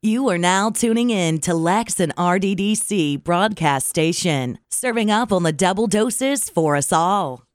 You are now tuning in to Lex and RDDC broadcast station, serving up on the double doses for us all.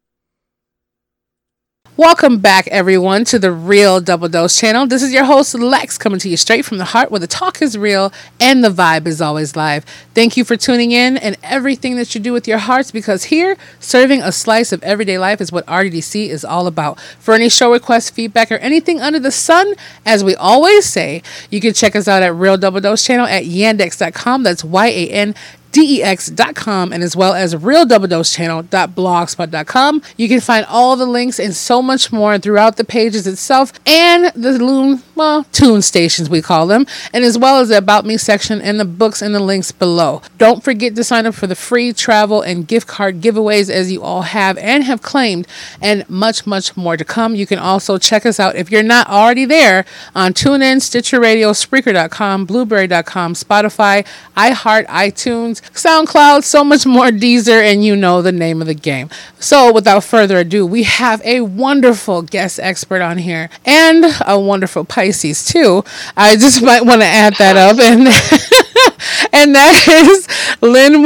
Welcome back, everyone, to the Real Double Dose channel. This is your host, Lex, coming to you straight from the heart where the talk is real and the vibe is always live. Thank you for tuning in and everything that you do with your hearts because here, serving a slice of everyday life is what RDDC is all about. For any show requests, feedback, or anything under the sun, as we always say, you can check us out at Real Double Dose channel at yandex.com. That's Y A N dex.com and as well as realdoubledosechannel.blogspot.com. You can find all the links and so much more throughout the pages itself and the loom well, tune stations we call them, and as well as the About Me section and the books and the links below. Don't forget to sign up for the free travel and gift card giveaways as you all have and have claimed, and much, much more to come. You can also check us out if you're not already there on TuneIn, Stitcher Radio, Spreaker.com, Blubrry.com, Spotify, iHeart, iTunes, SoundCloud, so much more Deezer, and you know the name of the game. So, without further ado, we have a wonderful guest expert on here and a wonderful Pisces, too. I just might want to add that up. And and that is Lynn.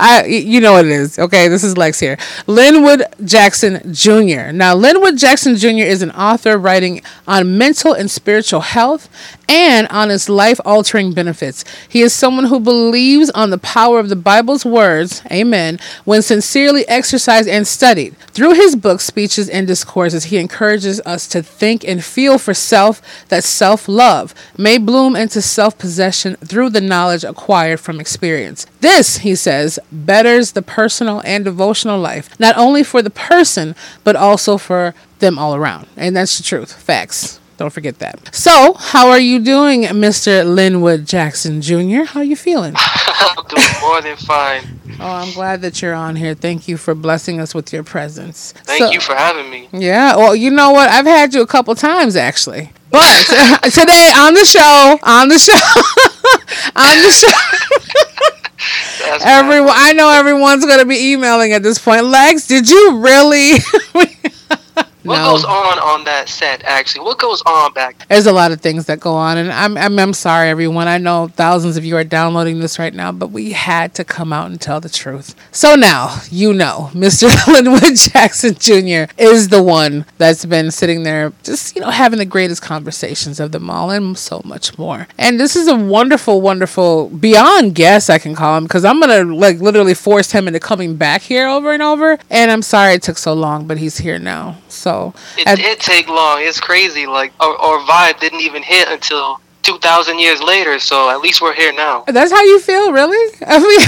I, you know what it is. Okay, this is Lex here. Linwood Jackson Jr. Now, Linwood Jackson Jr. is an author writing on mental and spiritual health and on its life altering benefits. He is someone who believes on the power of the Bible's words, amen, when sincerely exercised and studied. Through his books, speeches, and discourses, he encourages us to think and feel for self that self love may bloom into self possession through the knowledge acquired from experience. This, he says, betters the personal and devotional life, not only for the person, but also for them all around. And that's the truth. Facts. Don't forget that. So, how are you doing, Mr. Linwood Jackson Jr.? How are you feeling? I'm doing more than fine. Oh, I'm glad that you're on here. Thank you for blessing us with your presence. Thank so, you for having me. Yeah. Well, you know what? I've had you a couple times actually. But today on the show, on the show, on the show. Everyone, I know everyone's gonna be emailing at this point. Lex, did you really? What no. goes on on that set? Actually, what goes on back? There? There's a lot of things that go on, and I'm, I'm I'm sorry, everyone. I know thousands of you are downloading this right now, but we had to come out and tell the truth. So now you know, Mr. Linwood Jackson Jr. is the one that's been sitting there, just you know, having the greatest conversations of them all, and so much more. And this is a wonderful, wonderful beyond guest I can call him because I'm gonna like literally force him into coming back here over and over. And I'm sorry it took so long, but he's here now. So so it at, did take long. It's crazy. Like our, our vibe didn't even hit until two thousand years later. So at least we're here now. That's how you feel, really? I mean,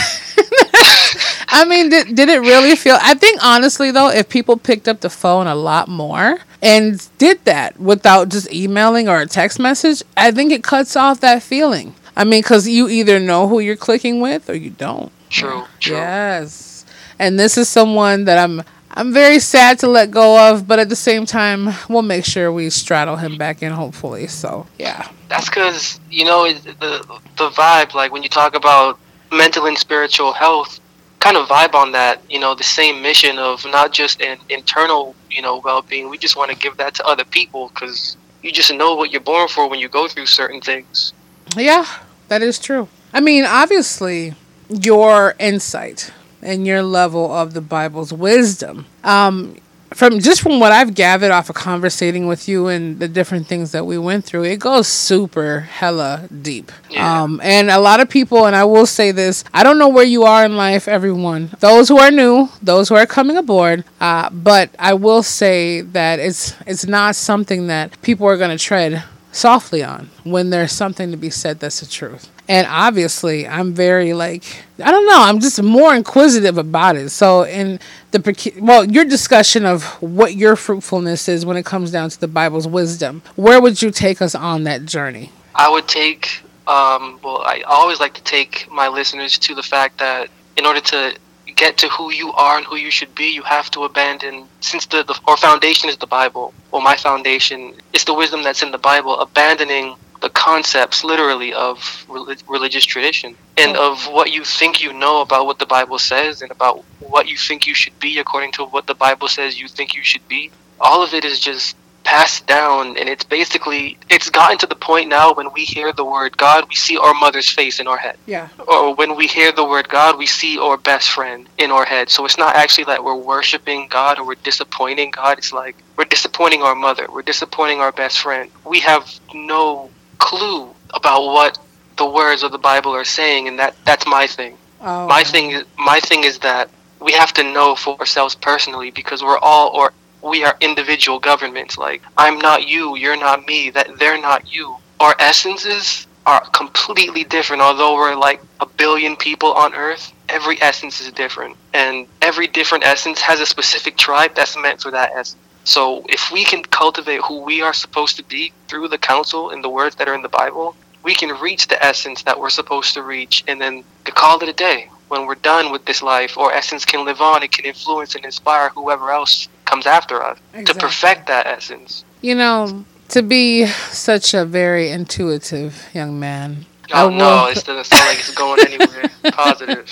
I mean, did did it really feel? I think honestly though, if people picked up the phone a lot more and did that without just emailing or a text message, I think it cuts off that feeling. I mean, because you either know who you're clicking with or you don't. True. True. Yes. And this is someone that I'm I'm very sad to let go of, but at the same time, we'll make sure we straddle him back in, hopefully. So, yeah. That's because, you know, the, the vibe, like when you talk about mental and spiritual health, kind of vibe on that, you know, the same mission of not just an internal, you know, well being. We just want to give that to other people because you just know what you're born for when you go through certain things. Yeah, that is true. I mean, obviously, your insight and your level of the Bible's wisdom. Um, from just from what I've gathered off of conversating with you and the different things that we went through, it goes super hella deep. Yeah. Um, and a lot of people, and I will say this, I don't know where you are in life, everyone. Those who are new, those who are coming aboard, uh, but I will say that it's it's not something that people are going to tread softly on when there's something to be said that's the truth. And obviously, I'm very like I don't know. I'm just more inquisitive about it. So in the well, your discussion of what your fruitfulness is when it comes down to the Bible's wisdom, where would you take us on that journey? I would take. Um, well, I always like to take my listeners to the fact that in order to get to who you are and who you should be, you have to abandon, since the, the our foundation is the Bible, or my foundation is the wisdom that's in the Bible, abandoning the concepts literally of religious tradition and of what you think you know about what the Bible says and about what you think you should be according to what the Bible says you think you should be. All of it is just passed down and it's basically it's gotten to the point now when we hear the word god we see our mother's face in our head Yeah. or when we hear the word god we see our best friend in our head so it's not actually that we're worshiping god or we're disappointing god it's like we're disappointing our mother we're disappointing our best friend we have no clue about what the words of the bible are saying and that that's my thing. Oh. my thing is my thing is that we have to know for ourselves personally because we're all or we are individual governments. Like i'm not you you're not me that they're not you. Our essences are completely different. Although we're like a billion people on earth every essence is different. And every different essence has a specific tribe that's meant for that essence so if we can cultivate who we are supposed to be through the counsel and the words that are in the bible we can reach the essence that we're supposed to reach and then the call it a day when we're done with this life or essence can live on it can influence and inspire whoever else comes after us to perfect that essence. You know, to be such a very intuitive young man. oh I no will- it doesn't sound like it's going anywhere. Positive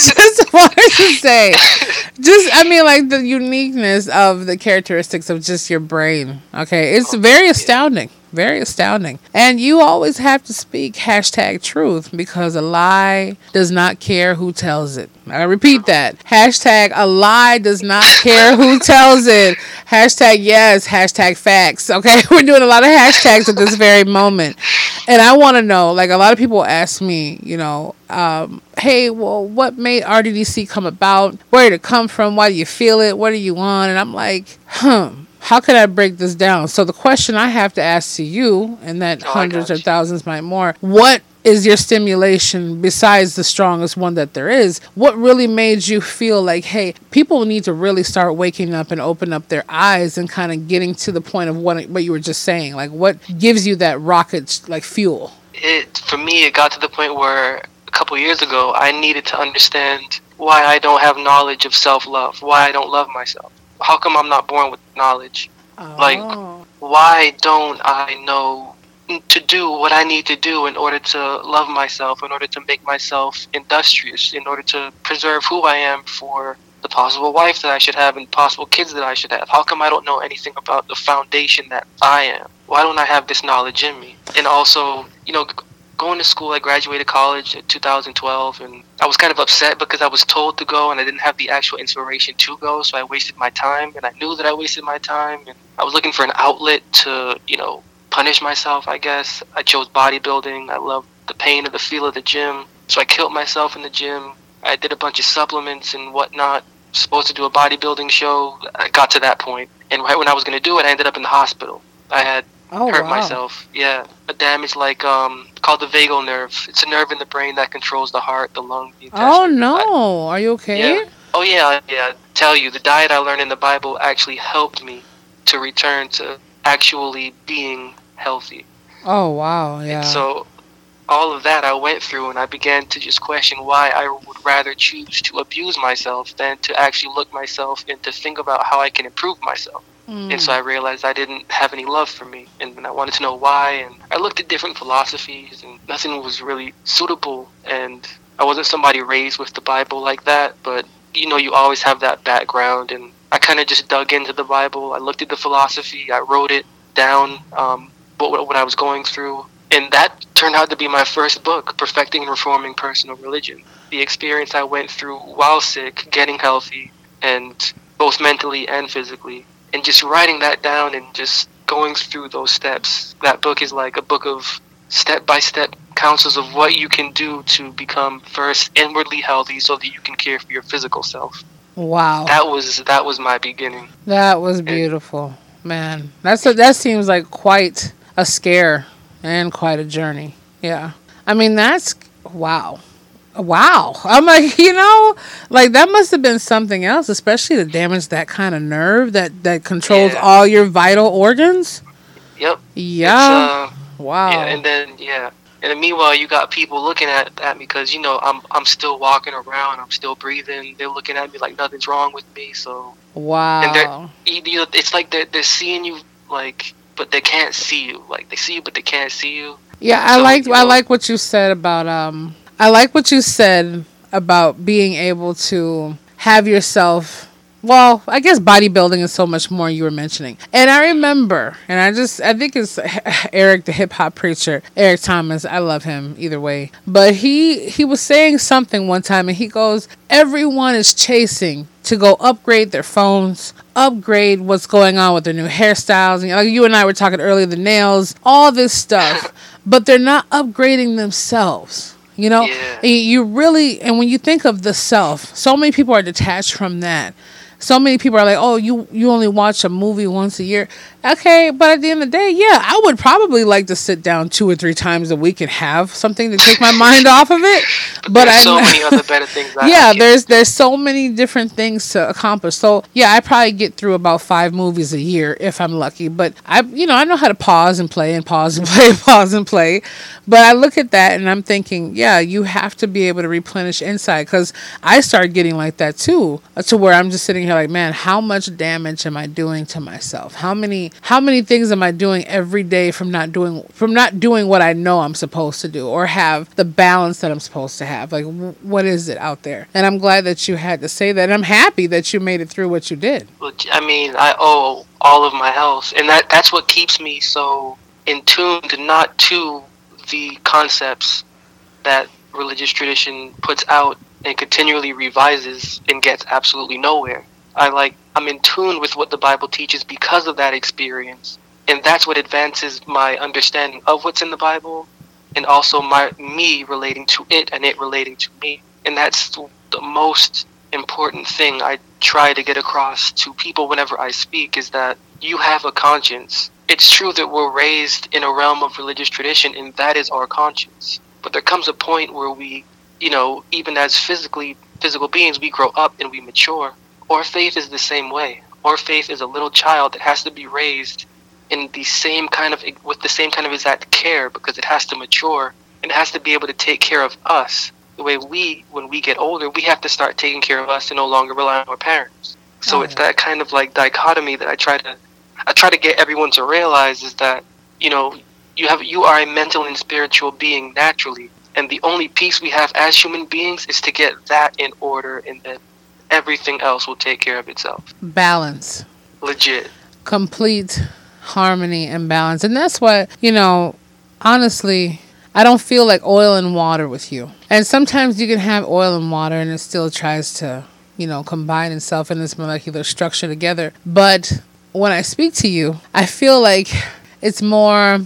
just wanted to say, just I mean, like the uniqueness of the characteristics of just your brain. Okay, it's very astounding, very astounding. And you always have to speak hashtag truth because a lie does not care who tells it. I repeat that hashtag a lie does not care who tells it. Hashtag yes. Hashtag facts. Okay, we're doing a lot of hashtags at this very moment, and I want to know. Like a lot of people ask me, you know, um, hey, well, what made RDDC come about? Where did it come from? Why do you feel it? What do you want? And I'm like, hmm. How can I break this down? So the question I have to ask to you, and that Oh, hundreds or thousands might more, what is your stimulation besides the strongest one that there is? What really made you feel like, hey, people need to really start waking up and open up their eyes and kind of getting to the point of what what you were just saying? Like, what gives you that rocket like fuel? it for me it got to the point where a couple years ago i needed to understand why i don't have knowledge of self-love why i don't love myself how come i'm not born with knowledge Like- Oh. why don't I know to do what I need to do in order to love myself, in order to make myself industrious, in order to preserve who I am for the possible wife that I should have and possible kids that I should have? How come I don't know anything about the foundation that I am? Why don't I have this knowledge in me? And also, you know, going to school, I graduated college in 2012, and I was kind of upset because I was told to go and I didn't have the actual inspiration to go, so I wasted my time, and I knew that I wasted my time, and I was looking for an outlet to, you know, punish myself, I guess. I chose bodybuilding. I loved the pain of the feel of the gym, so I killed myself in the gym. I did a bunch of supplements and whatnot. Supposed to do a bodybuilding show. I got to that point, and right when I was going to do it, I ended up in the hospital. I had Oh, hurt wow. myself. Yeah, a damage like um called the vagal nerve. It's a nerve in the brain that controls the heart, the lung, the Oh intestine. no, are you okay? Yeah. Oh yeah, yeah. Tell you, the diet I learned in the Bible actually helped me to return to actually being healthy. Oh wow, yeah. And so all of that I went through and I began to just question why I would rather choose to abuse myself than to actually look myself and to think about how I can improve myself. Mm. And so I realized I didn't have any love for me, and I wanted to know why. And I looked at different philosophies, and nothing was really suitable. And I wasn't somebody raised with the Bible like that, but you know, you always have that background. And I kind of just dug into the Bible. I looked at the philosophy. I wrote it down, um, what what I was going through, and that turned out to be my first book, Perfecting and Reforming Personal Religion. The experience I went through while sick, getting healthy, and both mentally and physically and just writing that down and just going through those steps. That book is like a book of step by step counsels of what you can do to become first inwardly healthy so that you can care for your physical self. wow. That was that was my beginning. That was beautiful, man. That's a, that seems like quite a scare and quite a journey. Yeah, I mean that's wow, wow. I'm like you know, like that must have been something else, especially to damage that kind of nerve that that controls Yeah. all your vital organs. Yep. Yeah, uh, wow. Yeah, and then yeah. And then meanwhile, you got people looking at, at me because you know I'm I'm still walking around, I'm still breathing. They're looking at me like nothing's wrong with me. So wow. And you, you- it's like they're they're seeing you like, but they can't see you. Like they see you, but they can't see you. Yeah, I So, like you I like what you said about um I like what you said about being able to have yourself well, I guess bodybuilding is so much more you were mentioning. And I remember, and I just, I think it's Eric, the hip hop preacher, Eric Thomas. I love him either way. But he, he was saying something one time and he goes, everyone is chasing to go upgrade their phones, upgrade what's going on with their new hairstyles. And like you and I were talking earlier, the nails, all this stuff, but they're not upgrading themselves. You know, Yeah. you really, and when you think of the self, so many people are detached from that. So many people are like, "Oh, you you only watch a movie once a year." Okay, but at the end of the day, yeah, I would probably like to sit down two or three times a week and have something to take my mind off of it. But There's I so many other better things. I- yeah, there's there's so many different things to accomplish. So yeah, I probably get through about five movies a year if I'm lucky. But I, you know, I know how to pause and play and pause and play and pause and play. But I look at that and I'm thinking, yeah, you have to be able to replenish inside because I started getting like that too, uh, to where I'm just sitting like, man, how much damage am I doing to myself? How many how many things am I doing every day from not doing from not doing what I know I'm supposed to do or have the balance that I'm supposed to have? Like, what is it out there? And I'm glad that you had to say that. And I'm happy that you made it through what you did. I mean, I owe all of my health, and that that's what keeps me so in tune not to the concepts that religious tradition puts out and continually revises and gets absolutely nowhere. I like I'm in tune with what the Bible teaches because of that experience, and that's what advances my understanding of what's in the Bible, and also my me relating to it and it relating to me, and that's the most important thing I try to get across to people whenever I speak is that you have a conscience. It's true that we're raised in a realm of religious tradition and that is our conscience. But there comes a point where we, you know, even as physically physical beings, we grow up and we mature. Our faith is the same way. Our faith is a little child that has to be raised in the same kind of with the same kind of exact care because it has to mature and it has to be able to take care of us. The way we when we get older we have to start taking care of us and no longer rely on our parents. So it's that kind of like dichotomy that i try to i try to get everyone to realize is that you know you have you are a mental and spiritual being naturally. And the only peace we have as human beings is to get that in order and then everything else will take care of itself Balance. legit complete harmony and balance. And that's what, you know, honestly, I don't feel like oil and water with you. And sometimes you can have oil and water and it still tries to, you know, combine itself in this molecular structure together. But when I speak to you, I feel like it's more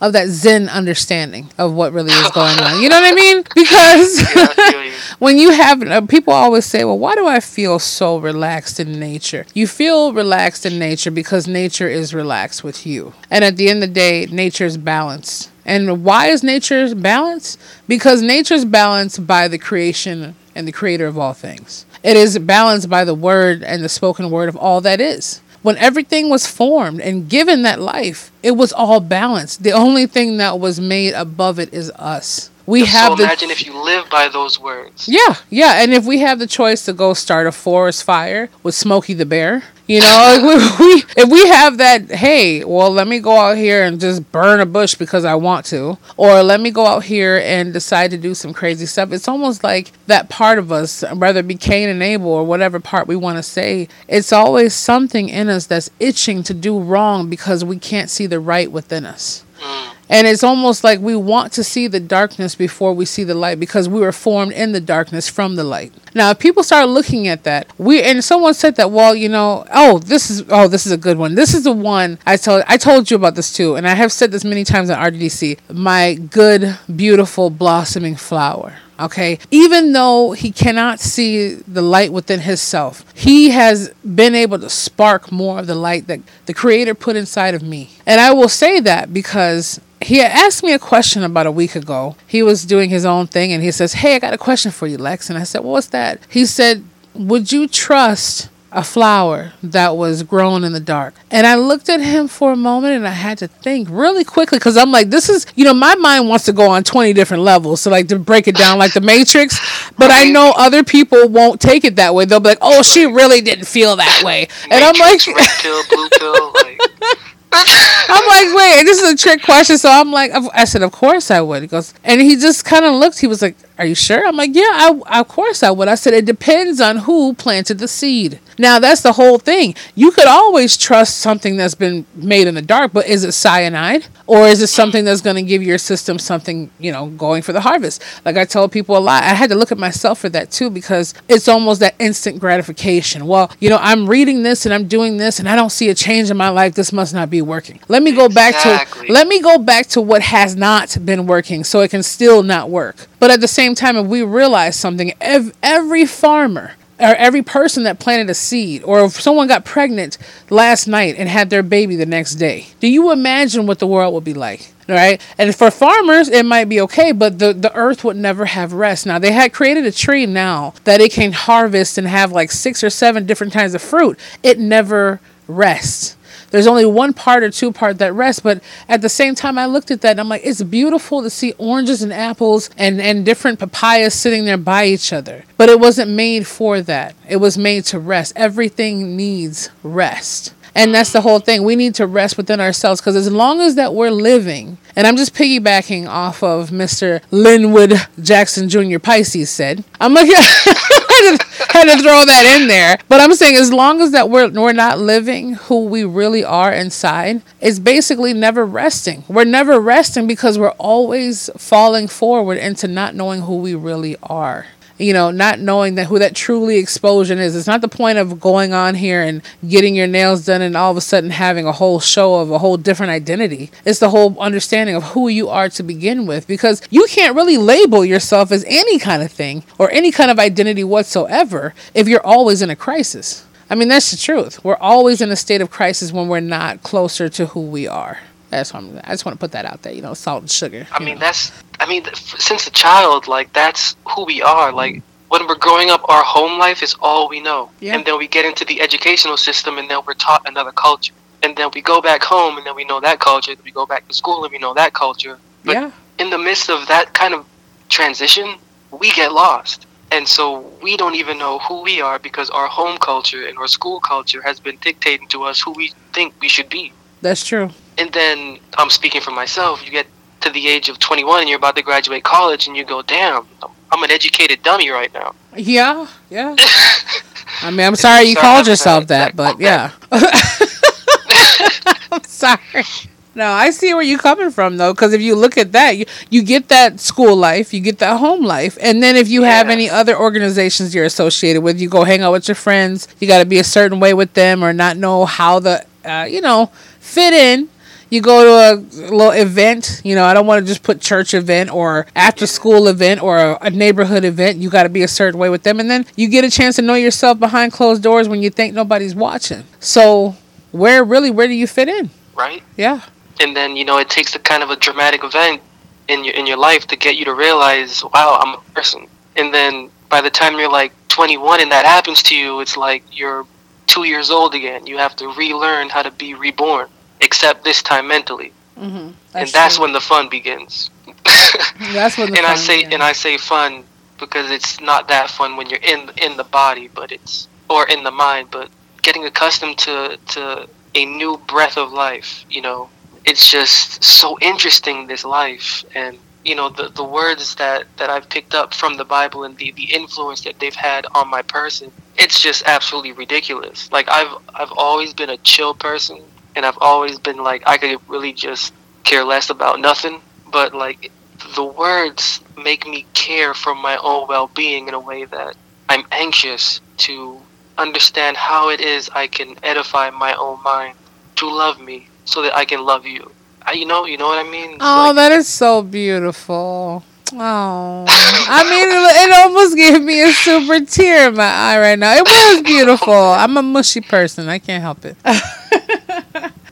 of that Zen understanding of what really is going on. You know what I mean? Because yeah, I feel you. When you have uh, people always say well why do i feel so relaxed in nature? You feel relaxed in nature because nature is relaxed with you. And at the end of the day nature is balanced. And why is nature balanced? Because nature is balanced by the creation and the creator of all things. It is balanced by the word and the spoken word of all that is. When everything was formed and given that life, it was all balanced. The only thing that was made above it is us. We have so the imagine if you live by those words yeah, yeah, and if we have the choice to go start a forest fire with Smokey the Bear, you know, like we, we if we have that, hey, well, let me go out here and just burn a bush because I want to, or let me go out here and decide to do some crazy stuff. It's almost like that part of us, whether it be Cain and Abel or whatever part we want to say, it's always something in us that's itching to do wrong because we can't see the right within us. Mm. And it's almost like we want to see the darkness before we see the light because we were formed in the darkness from the light. Now, if people start looking at that, we and someone said that, well, you know, oh, this is oh, this is a good one. This is the one I told I told you about this too, and I have said this many times on RDC. My good, beautiful, blossoming flower. Okay. Even though he cannot see the light within himself, he has been able to spark more of the light that the Creator put inside of me. And I will say that because he had asked me a question about a week ago. He was doing his own thing and he says, Hey, I got a question for you, Lex. And I said, well, What's that? He said, Would you trust a flower that was grown in the dark. And I looked at him for a moment and I had to think really quickly because I'm like, this is, you know, my mind wants to go on 20 different levels. So, like, to break it down like the Matrix. But I know other people won't take it that way. They'll be like, oh, she really didn't feel that way. And I'm like, I'm like, wait, this is a trick question. So I'm like, I said, of course I would. He goes, and he just kind of looked. He was like, are you sure? I'm like, yeah, I, of course I would. I said, it depends on who planted the seed. Now that's the whole thing. You could always trust something that's been made in the dark, but is it cyanide or is it something that's going to give your system something, you know, going for the harvest? Like I tell people a lot, I had to look at myself for that too because it's almost that instant gratification. Well, you know, I'm reading this and I'm doing this and I don't see a change in my life. This must not be working. Let me go back Exactly. to let me go back to what has not been working so it can still not work. But at the same time, if we realize something, ev- every farmer or every person that planted a seed, or if someone got pregnant last night and had their baby the next day, do you imagine what the world would be like? Right? And for farmers, it might be okay, but the, the earth would never have rest. Now, they had created a tree now that it can harvest and have like six or seven different kinds of fruit. It never rests there's only one part or two part that rests but at the same time i looked at that and i'm like it's beautiful to see oranges and apples and, and different papayas sitting there by each other. But it wasn't made for that. It was made to rest. Everything needs rest. And that's the whole thing. We need to rest within ourselves because as long as that we're living and i'm just piggybacking off of mr linwood jackson jr pisces said i'm like had to, had to throw that in there. But I'm saying as long as that we're we're not living who we really are inside, it's basically never resting. We're never resting because we're always falling forward into not knowing who we really are. You know, not knowing that who that truly explosion is. It's not the point of going on here and getting your nails done and all of a sudden having a whole show of a whole different identity. It's the whole understanding of who you are to begin with because you can't really label yourself as any kind of thing or any kind of identity whatsoever if you're always in a crisis. I mean, that's the truth. We're always in a state of crisis when we're not closer to who we are. That's what I'm, I just want to put that out there. You know, salt and sugar. I mean, know. that's. I mean, since a child, like that's who we are. Like when we're growing up, our home life is all we know, Yeah. and then we get into the educational system, and then we're taught another culture, and then we go back home, and then we know that culture. Then we go back to school, and we know that culture. But yeah. in the midst of that kind of transition, we get lost. And so we don't even know who we are because our home culture and our school culture has been dictating to us who we think we should be. That's true. And then I'm speaking for myself. You get to the age of 21 and you're about to graduate college, and you go, "Damn, I'm an educated dummy right now." Yeah, yeah. I mean, I'm sorry you Sorry called yourself that. but yeah. I'm sorry. No, I see where you're coming from though, because if you look at that, you, you get that school life, you get that home life, and then if you have any other organizations you're associated with, you go hang out with your friends. You got to be a certain way with them, or not know how the, uh, you know, fit in. You go to a little event, you know, I don't want to just put church event or after school event or a, a neighborhood event. You got to be a certain way with them. And then you get a chance to know yourself behind closed doors when you think nobody's watching. So, where really, where do you fit in? right? Yeah. And then you know it takes a kind of a dramatic event in your in your life to get you to realize, wow, I'm a person. And then by the time you're like 21 and that happens to you, it's like you're two years old again. You have to relearn how to be reborn, except this time mentally. Mm-hmm. and that's when the fun begins. That's when the and I say begins. and I say fun because it's not that fun when you're in in the body, but it's or in the mind, but getting accustomed to to a new breath of life, you know. It's just so interesting this life and you know the the words that that I've picked up from the Bible and the the influence that they've had on my person. It's just absolutely ridiculous. Like I've I've always been a chill person and I've always been like I could really just care less about nothing, but like the words make me care for my own well-being in a way that I'm anxious to understand how it is I can edify my own mind to love me so that I can love you. I, you know, you know what I mean? Oh, like- that is so beautiful. Oh, I mean, it, it almost gave me a super tear in my eye right now. It was beautiful. I'm a mushy person. I can't help it.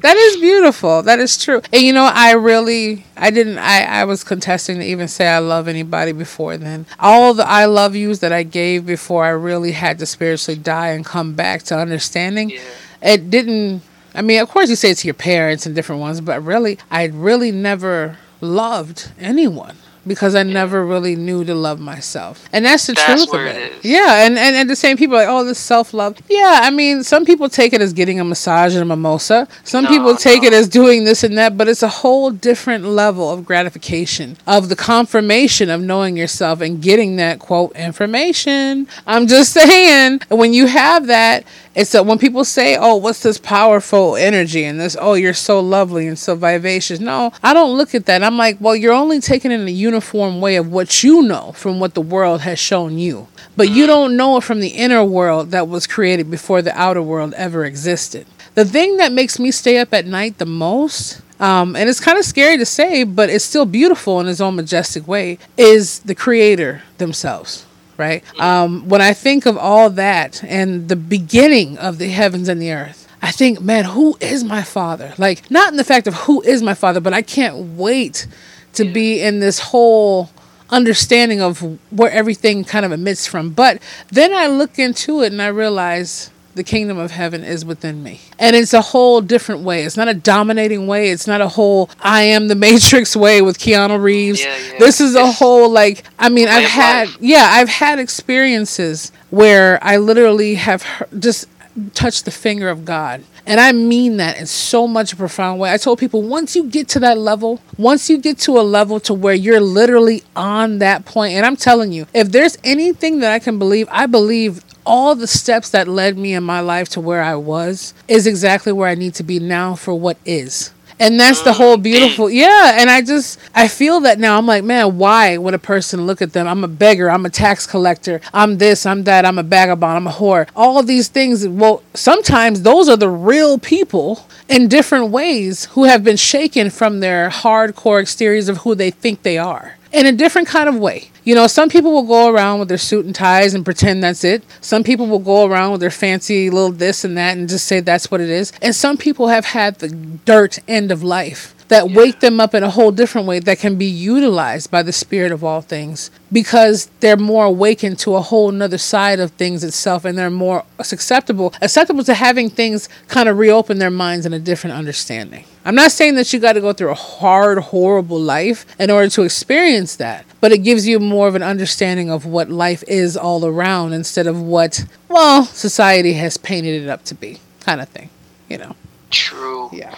that is beautiful. That is true. And you know, I really, I didn't, I, I was contesting to even say I love anybody before then. All the I love yous that I gave before I really had to spiritually die and come back to understanding yeah. it didn't i mean of course you say it to your parents and different ones but really i really never loved anyone because I never really knew to love myself. And that's the That's truth of it. Yeah, and, and, and the same people are like, oh, this self love. Yeah, I mean, some people take it as getting a massage and a mimosa. Some No, people take it as doing this and that, but it's a whole different level of gratification, of the confirmation of knowing yourself and getting that quote information. I'm just saying, when you have that, It's that when people say, "Oh, what's this powerful energy?" and this, "Oh, you're so lovely and so vivacious." No, I don't look at that. I'm like, well, you're only taking in a uniform way of what you know from what the world has shown you, but you don't know it from the inner world that was created before the outer world ever existed. The thing that makes me stay up at night the most um, and it's kind of scary to say, but it's still beautiful in its own majestic way, is the creator themselves, right? Um, when I think of all that and the beginning of the heavens and the earth, I think, man, who is my father? Like, not in the fact of who is my father, but I can't wait to be in this whole understanding of where everything kind of emits from. But then I look into it and I realize the kingdom of heaven is within me. And it's a whole different way. It's not a dominating way. It's not a whole I am the Matrix way with Keanu Reeves. Yeah, yeah. This is a It's- whole like I mean I've had life. yeah, I've had experiences where I literally have just touched the finger of God. And I mean that in so much a profound way. I told people once you get to that level, once you get to a level to where you're literally on that point, and I'm telling you, if there's anything that I can believe, I believe all the steps that led me in my life to where I was is exactly where I need to be now for what is. And that's the whole beautiful, mm. yeah. And I just, I feel that now. I'm like, man, why would a person look at them? I'm a beggar. I'm a tax collector. I'm this. I'm that. I'm a vagabond. I'm a whore. All these things. Well, sometimes those are the real people in different ways who have been shaken from their hardcore exteriors of who they think they are in a different kind of way. You know, some people will go around with their suit and ties and pretend that's it. Some people will go around with their fancy little this and that and just say that's what it is. And some people have had the dirt end of life that wake them up in a whole different way that can be utilized by the spirit of all things because they're more awakened to a whole nother side of things itself and they're more susceptible acceptable to having things kind of reopen their minds in a different understanding i'm not saying that you got to go through a hard horrible life in order to experience that but it gives you more of an understanding of what life is all around instead of what well society has painted it up to be kind of thing you know True. yeah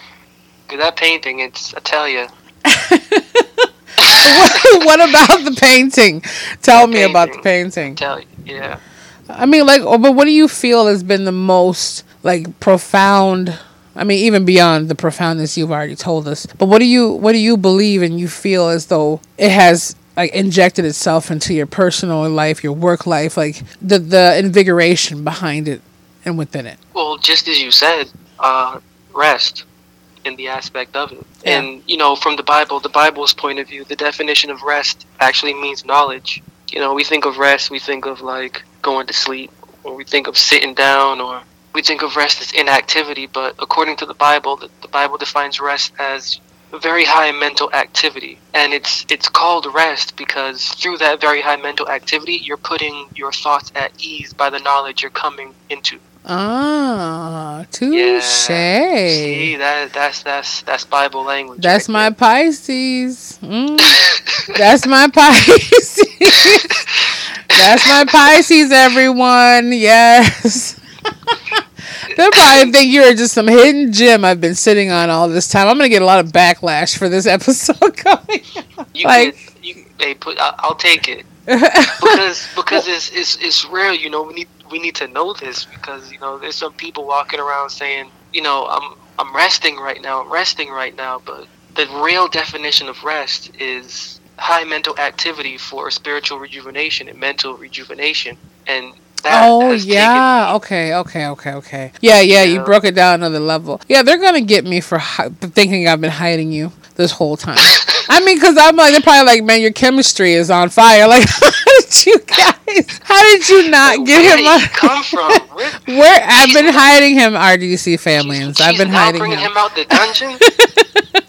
that painting, it's I tell you, what about the painting? Tell me about the painting. tell you, yeah. I mean, like, oh, but what do you feel has been the most like profound? I mean, even beyond the profoundness you've already told us. But what do you what do you believe and you feel as though it has like injected itself into your personal life, your work life, like the the invigoration behind it and within it? Well, just as you said, uh, rest in the aspect of it. Yeah. And, you know, from the Bible, the Bible's point of view, the definition of rest actually means knowledge. You know, we think of rest, we think of like going to sleep, or we think of sitting down, or we think of rest as inactivity. But according to the Bible, the, the Bible defines rest as very high mental activity. And it's it's called rest because through that very high mental activity, you're putting your thoughts at ease by the knowledge you're coming into. Ah, touche. Yeah. See, that that's that's that's Bible language. That's right my there. Pisces. Mm. That's my Pisces. That's my Pisces, everyone. Yes. They'll probably think you're just some hidden gem I've been sitting on all this time. I'm gonna get a lot of backlash for this episode coming. You like- can, you, they put. I, I'll take it because because it's, it's it's real. You know, we need we need to know this because you know there's some people walking around saying, you know, I'm I'm resting right now. I'm resting right now, but the real definition of rest is high mental activity for spiritual rejuvenation and mental rejuvenation, and that oh yeah. Okay. Okay. Okay. Okay. Yeah. Yeah. You Yeah. broke it down another level. Yeah. They're gonna get me for hi- thinking I've been hiding you this whole time. I mean, because I'm like, they're probably like, man, your chemistry is on fire. Like, how did you guys? How did you not Where did him? he come from? Where, where I've been hiding him, RDC families. I've been hiding bringing him. him out the dungeon.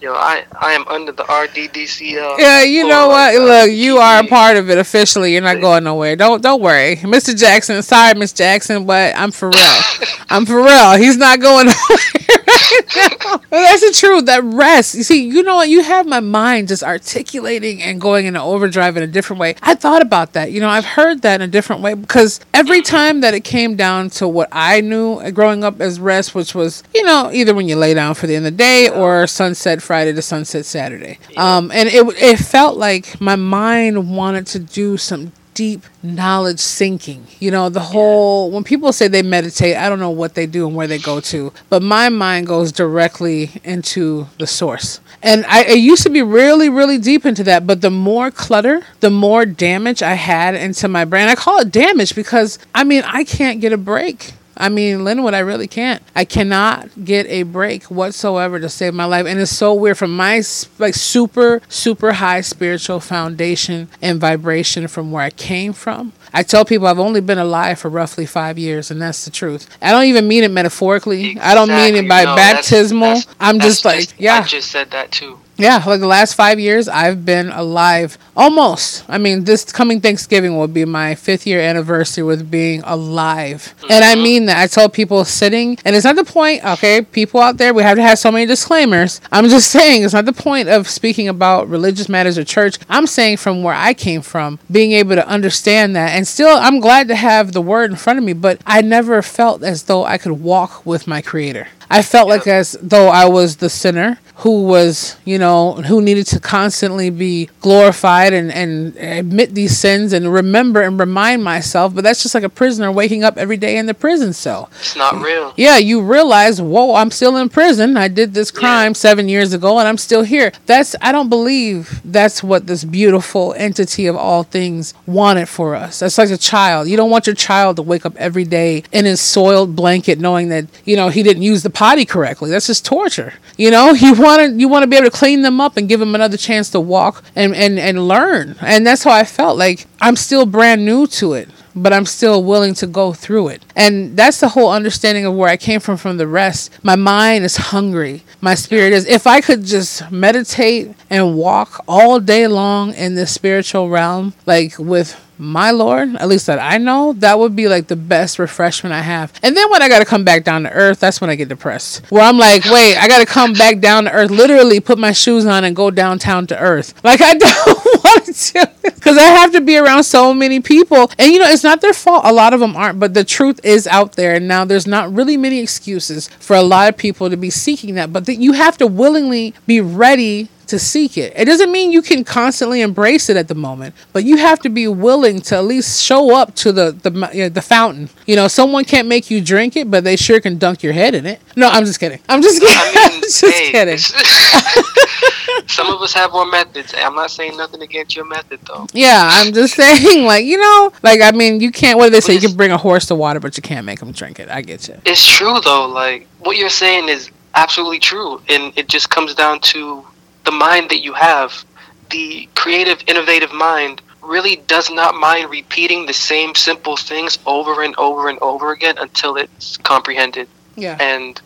Yo, I I am under the RDDC. Uh, Yeah, you know what? Look, you are a part of it officially. You're not going nowhere. Don't don't worry, Mr. Jackson. Sorry, Miss Jackson, but I'm for real. I'm for real. He's not going nowhere right. That's the truth. That rest. You see, you know what? You have my mind just articulating and going into overdrive in a different way. I thought about that. You know, I've heard that in a different way because every time that it came down to what I knew growing up as rest, which was, you know, either when you lay down for the end of the day or sunset Friday to sunset Saturday. Um, and it it felt like my mind wanted to do some deep knowledge sinking. You know, the whole when people say they meditate, I don't know what they do and where they go to, but my mind goes directly into the source. And I, I used to be really, really deep into that, but the more clutter, the more damage I had into my brain. I call it damage because I mean I can't get a break. I mean, Linwood, I really can't. I cannot get a break whatsoever to save my life. And it's so weird from my like super, super high spiritual foundation and vibration from where I came from. I tell people I've only been alive for roughly five years, and that's the truth. I don't even mean it metaphorically. I don't mean it by No, that's- baptismal. that's- I'm that's just like, yeah. I just said that too. Yeah, like the last five years, I've been alive almost. I mean, this coming Thanksgiving will be my fifth year anniversary with being alive. And I mm-hmm. mean that. I tell people sitting, and it's not the point, okay, people out there, we have to have so many disclaimers. I'm just saying, it's not the point of speaking about religious matters or church. I'm saying from where I came from, being able to understand that. And still, I'm glad to have the word in front of me, but I never felt as though I could walk with my creator. I felt like as though I was the sinner who was, you know, who needed to constantly be glorified and, and admit these sins and remember and remind myself. But that's just like a prisoner waking up every day in the prison cell. It's not real. Yeah, you realize, whoa, I'm still in prison. I did this crime seven years ago and I'm still here. That's, I don't believe that's what this beautiful entity of all things wanted for us. That's like a child. You don't want your child to wake up every day in his soiled blanket knowing that, you know, he didn't use the potty correctly. That's just torture. You know, you want to, you want to be able to clean them up and give them another chance to walk and, and, and learn. And that's how I felt like I'm still brand new to it but I'm still willing to go through it. And that's the whole understanding of where I came from from the rest. My mind is hungry. My spirit is. If I could just meditate and walk all day long in this spiritual realm, like with my Lord, at least that I know, that would be like the best refreshment I have. And then when I got to come back down to earth, that's when I get depressed. Where I'm like, wait, I got to come back down to earth, literally put my shoes on and go downtown to earth. Like, I don't want to because I have to be around so many people. And you know, it's not their fault. A lot of them aren't, but the truth is out there. And now there's not really many excuses for a lot of people to be seeking that, but that you have to willingly be ready to seek it. It doesn't mean you can constantly embrace it at the moment, but you have to be willing to at least show up to the the you know, the fountain. You know, someone can't make you drink it, but they sure can dunk your head in it. No, I'm just kidding. I'm just kidding. I I'm just hey, kidding. some of us have more methods. I'm not saying nothing against your method though. Yeah, I'm just saying, like you know, like I mean, you can't. What do they say? You can bring a horse to water, but you can't make him drink it. I get you. It's true though. Like what you're saying is absolutely true, and it just comes down to the mind that you have. The creative, innovative mind really does not mind repeating the same simple things over and over and over again until it's comprehended. Yeah. And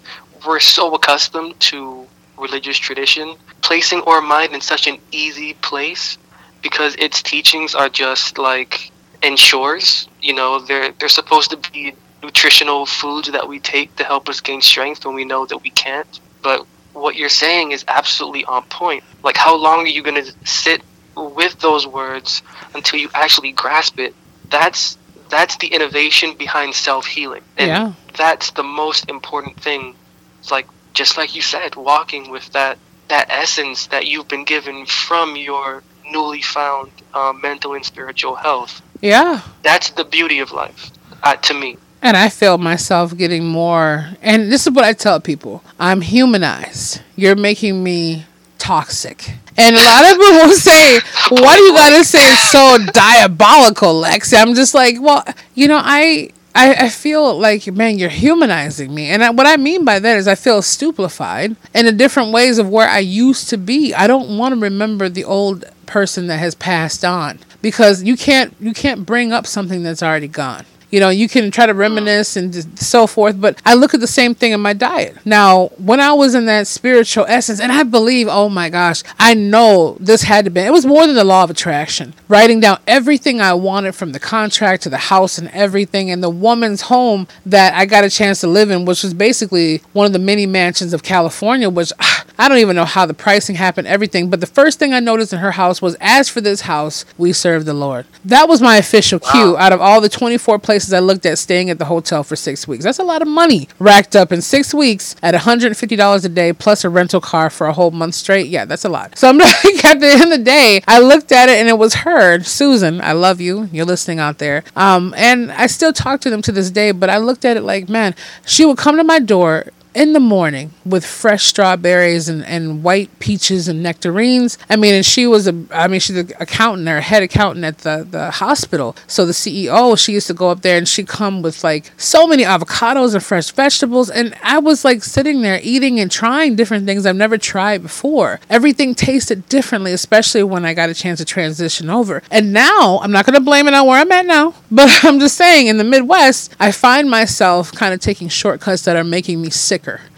we're so accustomed to religious tradition placing our mind in such an easy place because its teachings are just like ensures you know they're they're supposed to be nutritional foods that we take to help us gain strength when we know that we can't but what you're saying is absolutely on point. Like how long are you going to sit with those words until you actually grasp it? That's that's the innovation behind self-healing. And Yeah. that's the most important thing. It's like just like you said walking with that that essence that you've been given from your newly found uh, mental and spiritual health. Yeah. that's the beauty of life uh, to me And I feel myself getting more, and this is what I tell people I'm humanized. You're making me toxic. And a lot of people say, Why do you gotta say it's so diabolical, Lexi? I'm just like, Well, you know, I. I, I feel like, man, you're humanizing me. And I, what I mean by that is I feel stupefied in the different ways of where I used to be. I don't want to remember the old person that has passed on because you can't you can't bring up something that's already gone. You know, you can try to reminisce and so forth, but I look at the same thing in my diet. Now, when I was in that spiritual essence, and I believe, oh my gosh, I know this had to be, it was more than the law of attraction. Writing down everything I wanted from the contract to the house and everything, and the woman's home that I got a chance to live in, which was basically one of the many mansions of California, which ah, I don't even know how the pricing happened, everything. But the first thing I noticed in her house was, as for this house, we serve the Lord. That was my official cue out of all the 24 places I looked at staying at the hotel for six weeks. That's a lot of money racked up in six weeks at $150 a day plus a rental car for a whole month straight. Yeah, that's a lot. So I'm like, at the end of the day, I looked at it and it was her, Susan. I love you. You're listening out there. Um, and I still talk to them to this day, but I looked at it like, man, she would come to my door in the morning with fresh strawberries and, and white peaches and nectarines. I mean, and she was a, I mean, she's an accountant or head accountant at the, the hospital. So the CEO, she used to go up there and she'd come with like so many avocados and fresh vegetables. And I was like sitting there eating and trying different things I've never tried before. Everything tasted differently, especially when I got a chance to transition over. And now I'm not going to blame it on where I'm at now, but I'm just saying in the Midwest, I find myself kind of taking shortcuts that are making me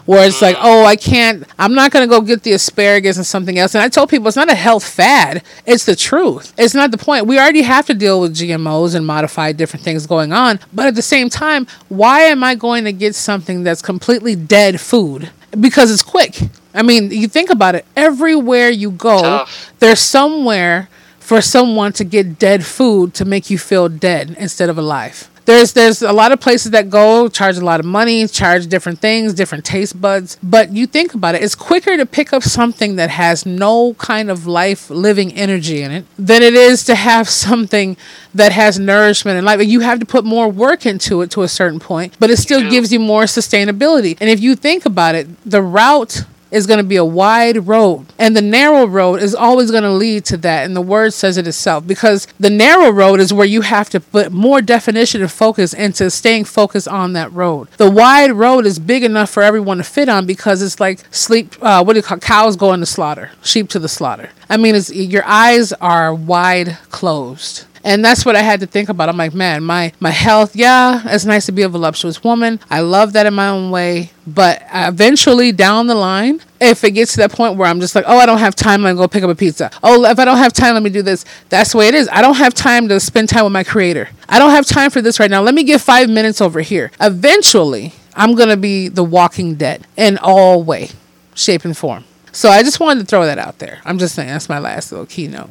Where it's like, oh, I can't, I'm not going to go get the asparagus and something else. And I told people it's not a health fad, it's the truth. It's not the point. We already have to deal with GMOs and modified different things going on. But at the same time, why am I going to get something that's completely dead food? Because it's quick. I mean, you think about it, everywhere you go, Tough. there's somewhere for someone to get dead food to make you feel dead instead of alive. There's there's a lot of places that go charge a lot of money, charge different things, different taste buds. But you think about it, it's quicker to pick up something that has no kind of life living energy in it than it is to have something that has nourishment and life. You have to put more work into it to a certain point, but it still do. gives you more sustainability. And if you think about it, the route is going to be a wide road. And the narrow road is always going to lead to that. And the word says it itself. Because the narrow road is where you have to put more definition and focus into staying focused on that road. The wide road is big enough for everyone to fit on because it's like sleep uh, what do you call cows going to slaughter sheep to the slaughter. I mean it's your eyes are wide closed and that's what I had to think about. I'm like, man, my my health, yeah, it's nice to be a voluptuous woman. I love that in my own way. But eventually down the line, if it gets to that point where I'm just like, oh, I don't have time, let me go pick up a pizza. Oh, if I don't have time, let me do this. That's the way it is. I don't have time to spend time with my creator. I don't have time for this right now. Let me get five minutes over here. Eventually, I'm gonna be the walking dead in all way, shape, and form. So I just wanted to throw that out there. I'm just saying that's my last little keynote.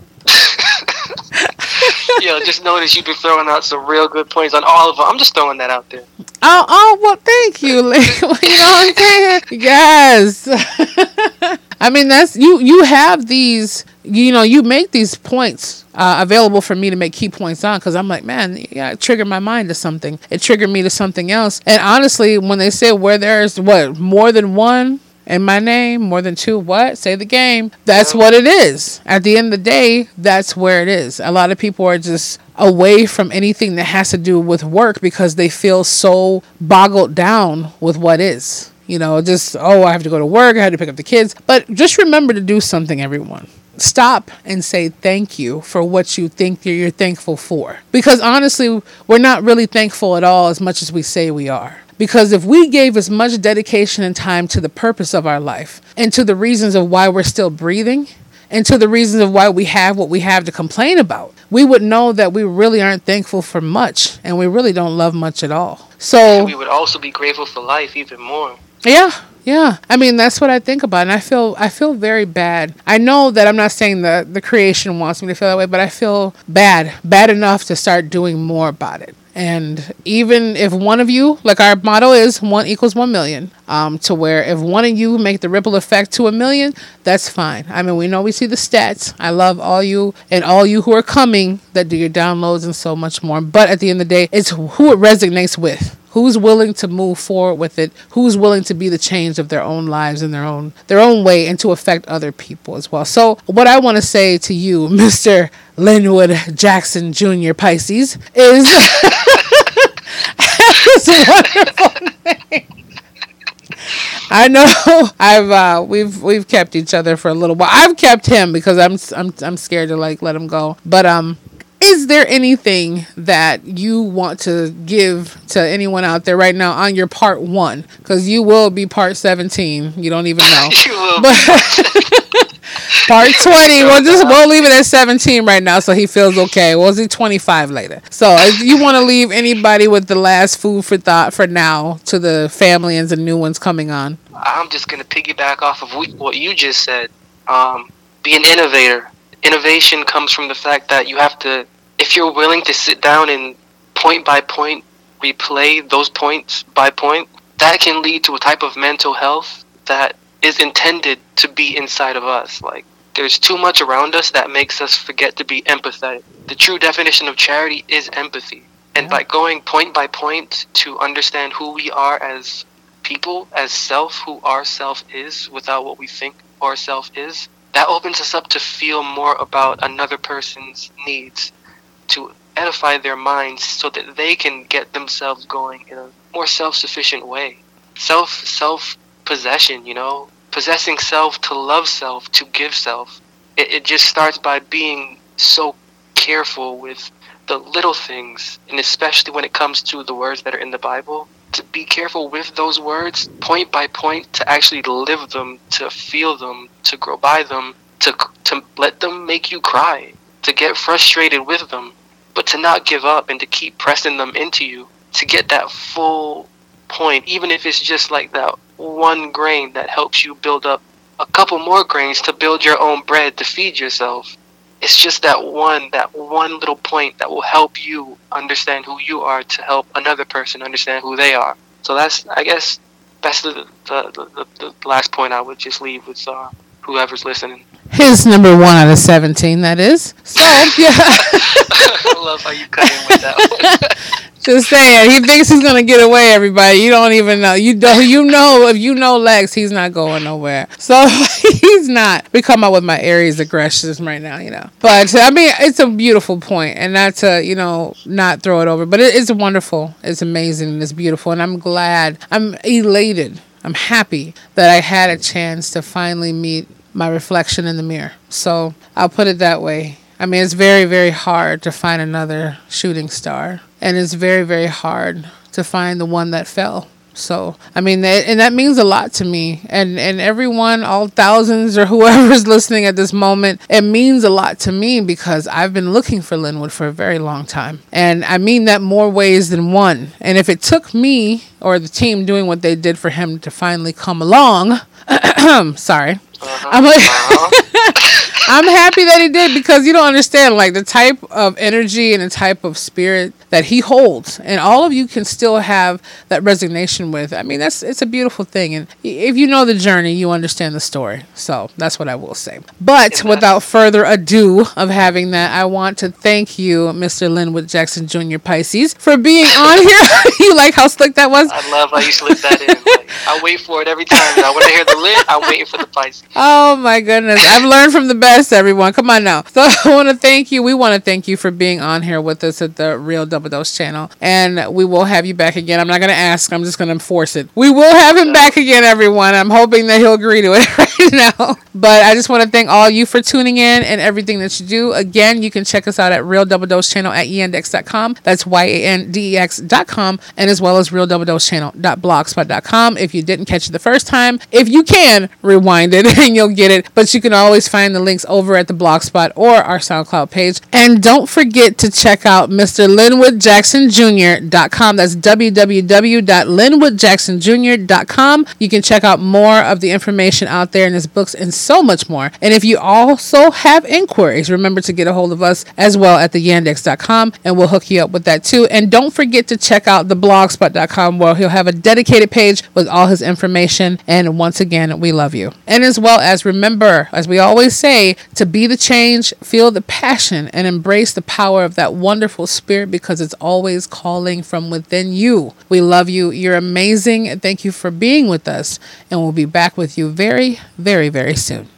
Yo, just notice you've been throwing out some real good points on all of them. I'm just throwing that out there. Oh, oh, well, thank you. Like, you know what I'm saying? Yes. I mean, that's you. You have these. You know, you make these points uh, available for me to make key points on because I'm like, man, yeah, it triggered my mind to something. It triggered me to something else. And honestly, when they say where there's what more than one in my name, more than two, what? Say the game. That's what it is. At the end of the day, that's where it is. A lot of people are just away from anything that has to do with work because they feel so boggled down with what is. You know, just, oh, I have to go to work, I have to pick up the kids. But just remember to do something, everyone. Stop and say thank you for what you think you're, you're thankful for. Because honestly, we're not really thankful at all as much as we say we are. Because if we gave as much dedication and time to the purpose of our life and to the reasons of why we're still breathing and to the reasons of why we have what we have to complain about, we would know that we really aren't thankful for much and we really don't love much at all. So, We would also be grateful for life even more. yeah, yeah. I mean, that's what I think about, and I feel I feel very bad. I know that I'm not saying that the creation wants me to feel that way, but I feel bad, bad enough to start doing more about it. And even if one of you, like our motto is, one equals one million, um, to where if one of you make the ripple effect to a million, that's fine. I mean, we know we see the stats. I love all you and all you who are coming that do your downloads and so much more. But at the end of the day, it's who it resonates with who's willing to move forward with it who's willing to be the change of their own lives in their own their own way and to affect other people as well so what i want to say to you mr linwood jackson jr pisces is this wonderful name. I know I've uh, we've we've kept each other for a little while. I've kept him because I'm I'm I'm scared to like let him go. But um is there anything that you want to give to anyone out there right now on your part 1 cuz you will be part 17. You don't even know. But Part 20. We'll just we'll leave it at 17 right now so he feels okay. We'll see 25 later. So if you want to leave anybody with the last food for thought for now to the family and the new ones coming on. I'm just gonna piggyback off of what you just said. Um, be an innovator. Innovation comes from the fact that you have to, if you're willing to sit down and point by point replay those points by point, that can lead to a type of mental health that is intended to be inside of us. Like there's too much around us that makes us forget to be empathetic. The true definition of charity is empathy. And yeah. by going point by point to understand who we are as people, as self, who our self is without what we think our self is, that opens us up to feel more about another person's needs, to edify their minds so that they can get themselves going in a more self-sufficient way. Self self possession, you know, possessing self to love self, to give self. It, it just starts by being so careful with the little things, and especially when it comes to the words that are in the Bible, to be careful with those words, point by point, to actually live them, to feel them, to grow by them, to to let them make you cry, to get frustrated with them, but to not give up and to keep pressing them into you, to get that full point, even if it's just like that one grain that helps you build up a couple more grains to build your own bread to feed yourself. It's just that one, that one little point that will help you understand who you are to help another person understand who they are. So that's, I guess, that's the the, the, the last point I would just leave with uh, whoever's listening. His number one out of seventeen, that is. So yeah. I love how you cut in with that one. Just saying, he thinks he's gonna get away. Everybody, you don't even know. You do, you know if you know Lex, he's not going nowhere. So he's not. We come up with my Aries aggressions right now, you know. But I mean, it's a beautiful point, and not to you know not throw it over, but it, it's wonderful. It's amazing. It's beautiful, and I'm glad. I'm elated. I'm happy that I had a chance to finally meet my reflection in the mirror. So I'll put it that way. I mean, it's very, very hard to find another shooting star, and it's very, very hard to find the one that fell. So, I mean, that, and that means a lot to me. And and everyone, all thousands or whoever's listening at this moment, it means a lot to me because I've been looking for Linwood for a very long time. And I mean that more ways than one. And if it took me or the team doing what they did for him to finally come along, sorry. Uh-huh. I'm like, uh-huh. I'm happy that he did because you don't understand like the type of energy and the type of spirit that he holds, and all of you can still have that resignation with. I mean, that's it's a beautiful thing, and if you know the journey, you understand the story. So that's what I will say. But without further ado of having that, I want to thank you, Mr. Linwood Jackson Jr. Pisces, for being on here. you like how slick that was? I love how you slipped that in. Like, I wait for it every time. I want to hear the lit. I'm waiting for the Pisces. Oh my goodness, I've learned from the best, everyone. Come on now. So I want to thank you. We want to thank you for being on here with us at the Real Double Dose channel. And we will have you back again. I'm not going to ask, I'm just going to force it. We will have him back again, everyone. I'm hoping that he'll agree to it right now. But I just want to thank all you for tuning in and everything that you do. Again, you can check us out at Real Double Dose channel at yandex.com. That's Y A N D E X.com. And as well as Real Double Dose channel.blogspot.com. If you didn't catch it the first time, if you can, rewind it and you'll get it. But you can always find the links over at the blogspot or our SoundCloud page. And don't forget to check out Mr. Linwood Jackson linwoodjacksonjr.com. That's www.linwoodjacksonjr.com. You can check out more of the information out there in his books and so much more. And if you also have inquiries, remember to get a hold of us as well at the theyandex.com and we'll hook you up with that too. And don't forget to check out the blogspot.com where he'll have a dedicated page with all his information. And once again, we love you. And as well as remember, as we always say, to be the change, feel the passion, and embrace the power of that wonderful spirit because it's always calling from within you. We love you. You're amazing. Thank you for being with us. And we'll be back with you very, very, very soon.